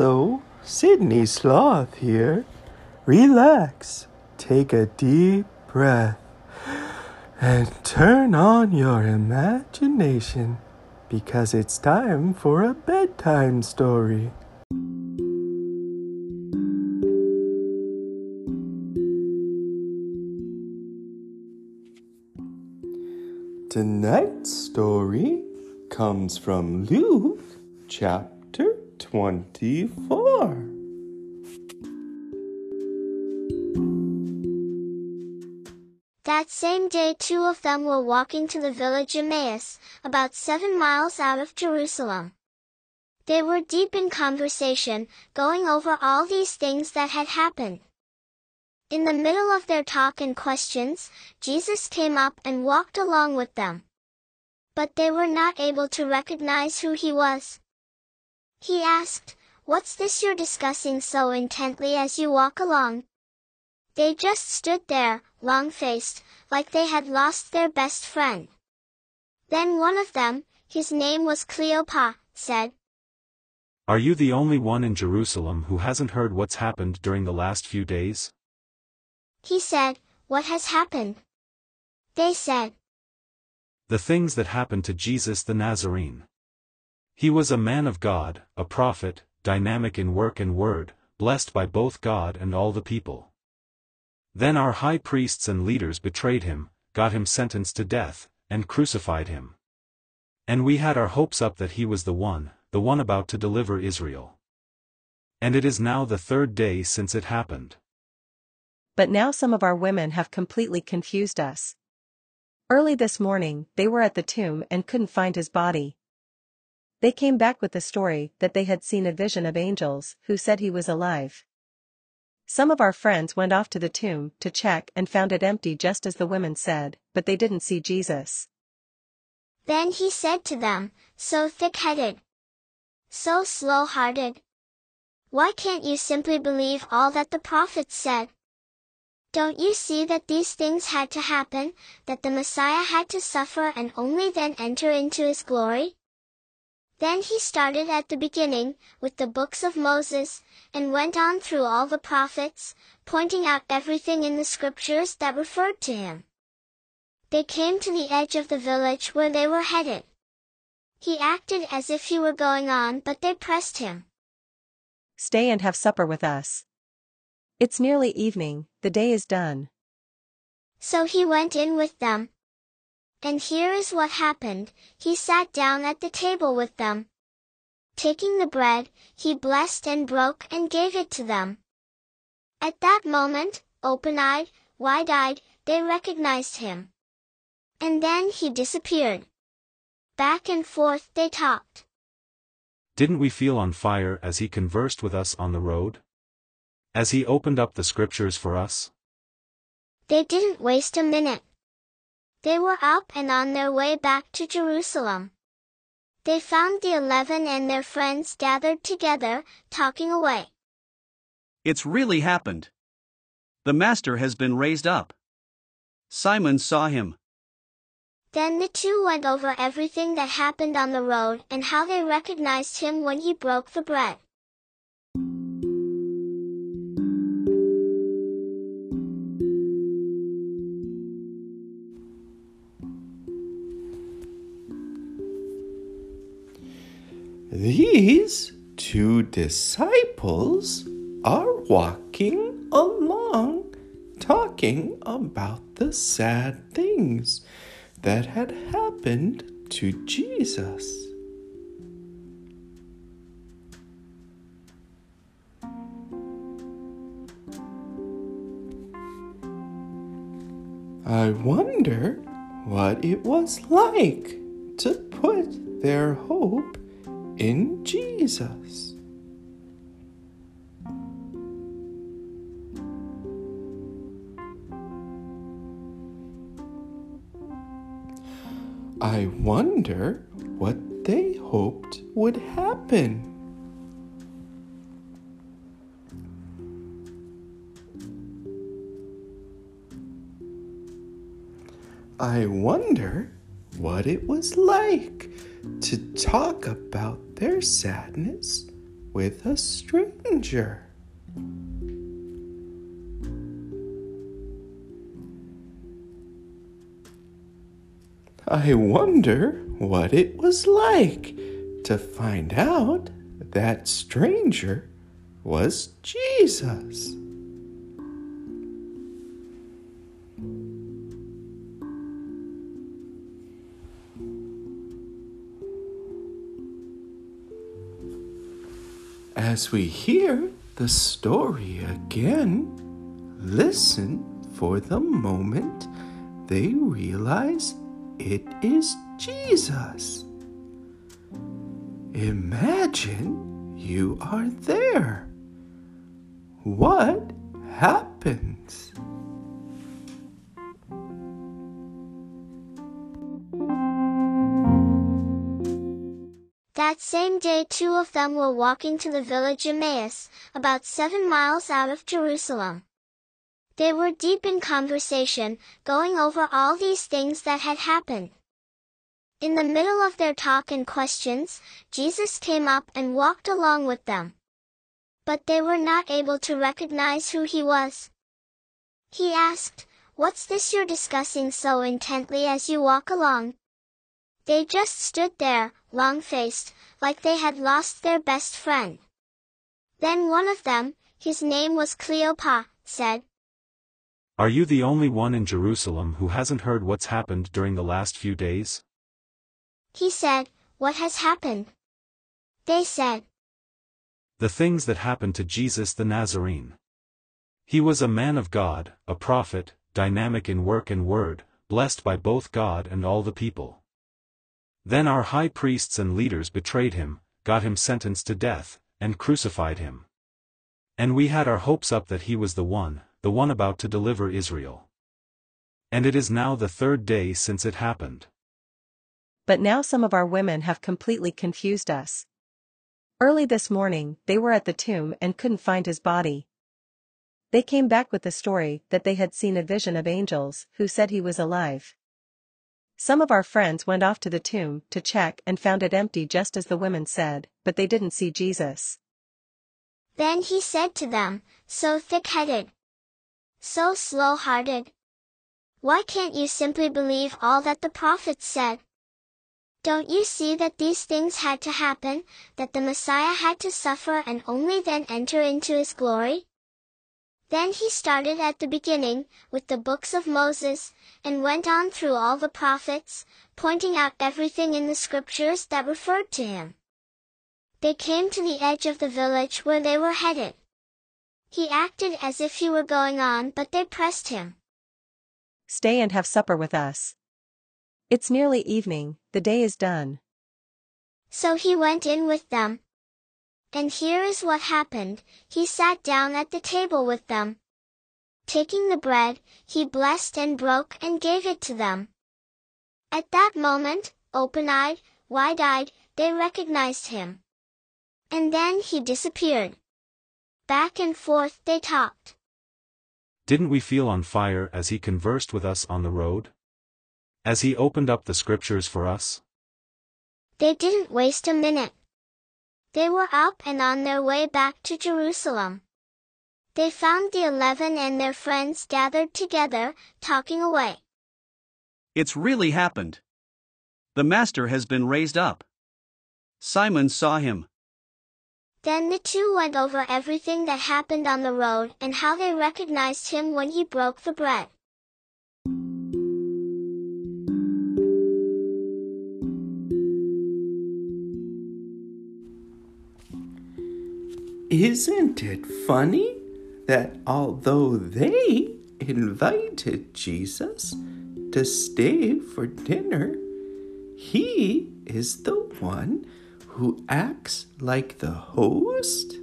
Hello, Sydney Sloth here. Relax, take a deep breath, and turn on your imagination because it's time for a bedtime story. Tonight's story comes from Luke chapter 24. That same day two of them were walking to the village Emmaus, about seven miles out of Jerusalem. They were deep in conversation, going over all these things that had happened. In the middle of their talk and questions, Jesus came up and walked along with them. But they were not able to recognize who he was. He asked, What's this you're discussing so intently as you walk along? They just stood there, long-faced, like they had lost their best friend. Then one of them, his name was Cleopas, said, Are you the only one in Jerusalem who hasn't heard what's happened during the last few days? He said, What has happened? They said, The things that happened to Jesus the Nazarene. He was a man of God, a prophet, dynamic in work and word, blessed by both God and all the people. Then our high priests and leaders betrayed him, got him sentenced to death, and crucified him. And we had our hopes up that he was the one, the one about to deliver Israel. And it is now the third day since it happened. But now some of our women have completely confused us. Early this morning, they were at the tomb and couldn't find his body. They came back with the story that they had seen a vision of angels who said he was alive. Some of our friends went off to the tomb to check and found it empty just as the women said, but they didn't see Jesus. Then he said to them, So thick-headed, so slow-hearted. Why can't you simply believe all that the prophets said? Don't you see that these things had to happen, that the Messiah had to suffer and only then enter into his glory? Then he started at the beginning, with the books of Moses, and went on through all the prophets, pointing out everything in the scriptures that referred to him. They came to the edge of the village where they were headed. He acted as if he were going on but they pressed him. Stay and have supper with us. It's nearly evening, the day is done. So he went in with them. And here is what happened, he sat down at the table with them. Taking the bread, he blessed and broke and gave it to them. At that moment, open-eyed, wide-eyed, they recognized him. And then he disappeared. Back and forth they talked. Didn't we feel on fire as he conversed with us on the road? As he opened up the scriptures for us? They didn't waste a minute. They were up and on their way back to Jerusalem. They found the eleven and their friends gathered together, talking away. It's really happened. The Master has been raised up. Simon saw him. Then the two went over everything that happened on the road and how they recognized him when he broke the bread. These two disciples are walking along, talking about the sad things that had happened to Jesus. I wonder what it was like to put their hope in Jesus. I wonder what they hoped would happen. I wonder what it was like to talk about their sadness with a stranger. I wonder what it was like to find out that stranger was Jesus. As we hear the story again, listen for the moment they realize it is Jesus. Imagine you are there. What happens? That same day two of them were walking to the village Emmaus, about seven miles out of Jerusalem. They were deep in conversation, going over all these things that had happened. In the middle of their talk and questions, Jesus came up and walked along with them. But they were not able to recognize who he was. He asked, What's this you're discussing so intently as you walk along? They just stood there, long-faced, like they had lost their best friend. Then one of them, his name was Cleopas, said, Are you the only one in Jerusalem who hasn't heard what's happened during the last few days? He said, What has happened? They said, The things that happened to Jesus the Nazarene. He was a man of God, a prophet, dynamic in work and word, blessed by both God and all the people. Then our high priests and leaders betrayed him, got him sentenced to death, and crucified him. And we had our hopes up that he was the one, the one about to deliver Israel. And it is now the third day since it happened. But now some of our women have completely confused us. Early this morning, they were at the tomb and couldn't find his body. They came back with the story that they had seen a vision of angels who said he was alive. Some of our friends went off to the tomb to check and found it empty just as the women said, but they didn't see Jesus. Then he said to them, So thick-headed, so slow-hearted. Why can't you simply believe all that the prophets said? Don't you see that these things had to happen, that the Messiah had to suffer and only then enter into his glory? Then he started at the beginning, with the books of Moses, and went on through all the prophets, pointing out everything in the scriptures that referred to him. They came to the edge of the village where they were headed. He acted as if he were going on but they pressed him. Stay and have supper with us. It's nearly evening, the day is done. So he went in with them, and here is what happened, he sat down at the table with them. Taking the bread, he blessed and broke and gave it to them. At that moment, open-eyed, wide-eyed, they recognized him. And then he disappeared. Back and forth they talked. Didn't we feel on fire as he conversed with us on the road? As he opened up the scriptures for us? They didn't waste a minute. They were up and on their way back to Jerusalem. They found the eleven and their friends gathered together, talking away. It's really happened. The Master has been raised up. Simon saw him. Then the two went over everything that happened on the road and how they recognized him when he broke the bread. Isn't it funny that although they invited Jesus to stay for dinner, he is the one who acts like the host?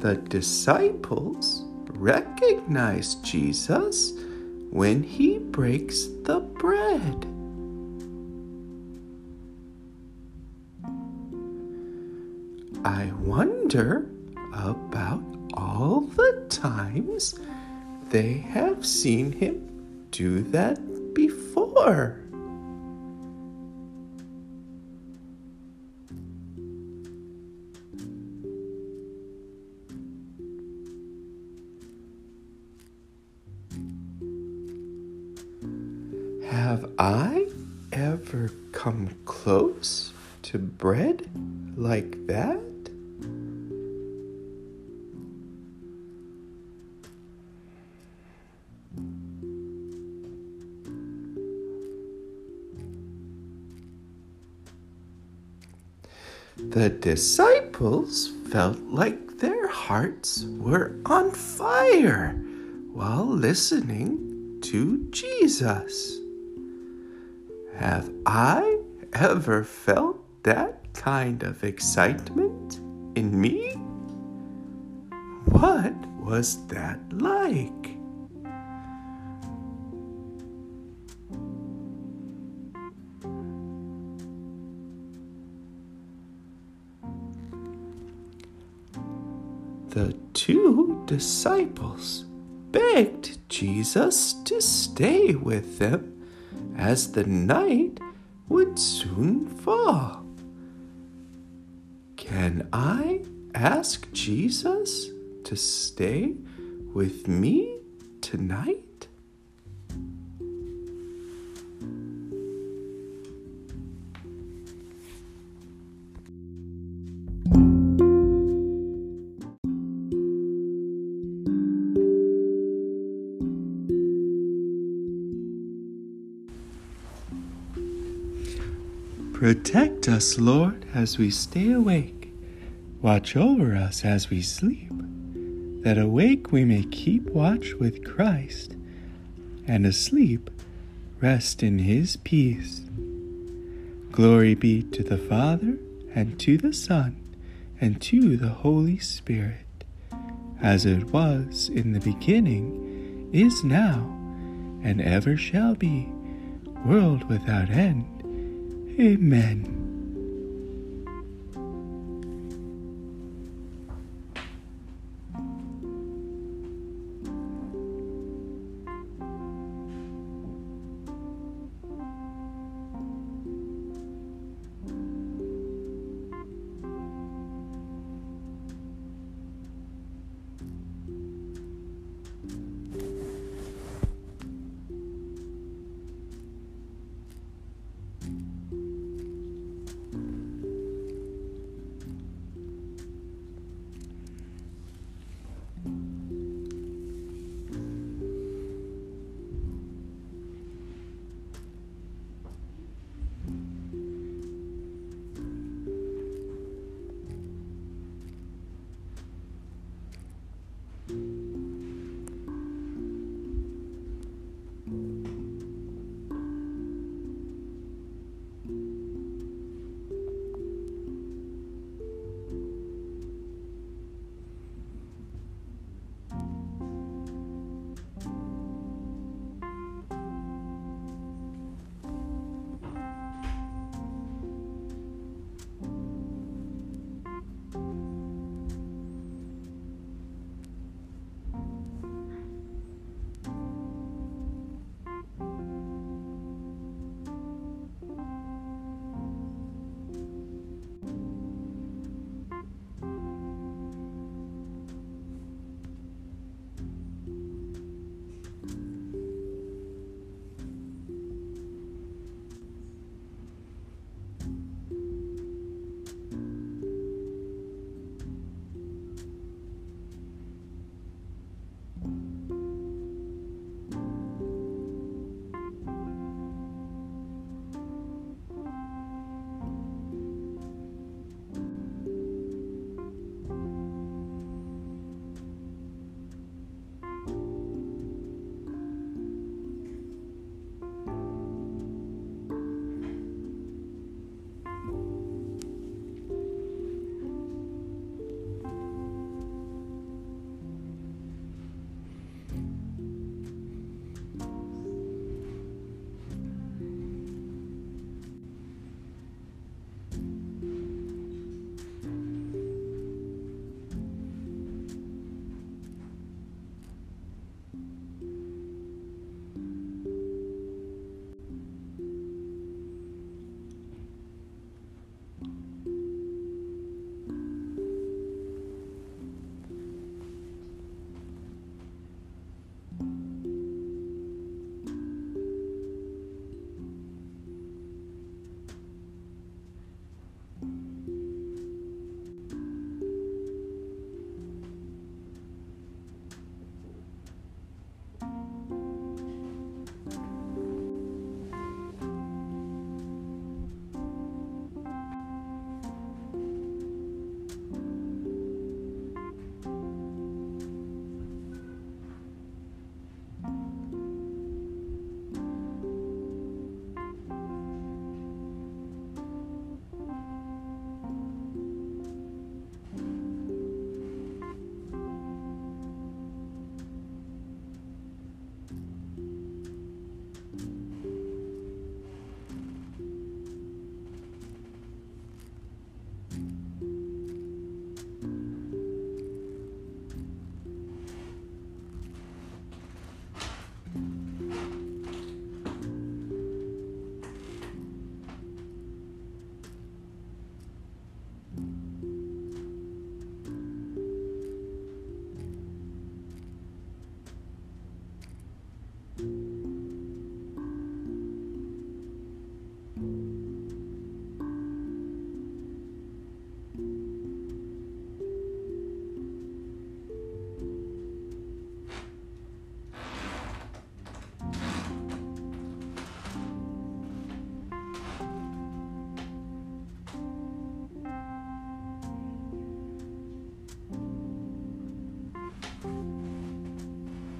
The disciples recognize Jesus when he breaks the bread. I wonder about all the times they have seen him do that before. I ever come close to bread like that? The disciples felt like their hearts were on fire while listening to Jesus. Have I ever felt that kind of excitement in me? What was that like? The two disciples begged Jesus to stay with them as the night would soon fall. Can I ask Jesus to stay with me tonight? Protect us, Lord, as we stay awake. Watch over us as we sleep, that awake we may keep watch with Christ, and asleep rest in his peace. Glory be to the Father, and to the Son, and to the Holy Spirit, as it was in the beginning, is now, and ever shall be, world without end. Amen.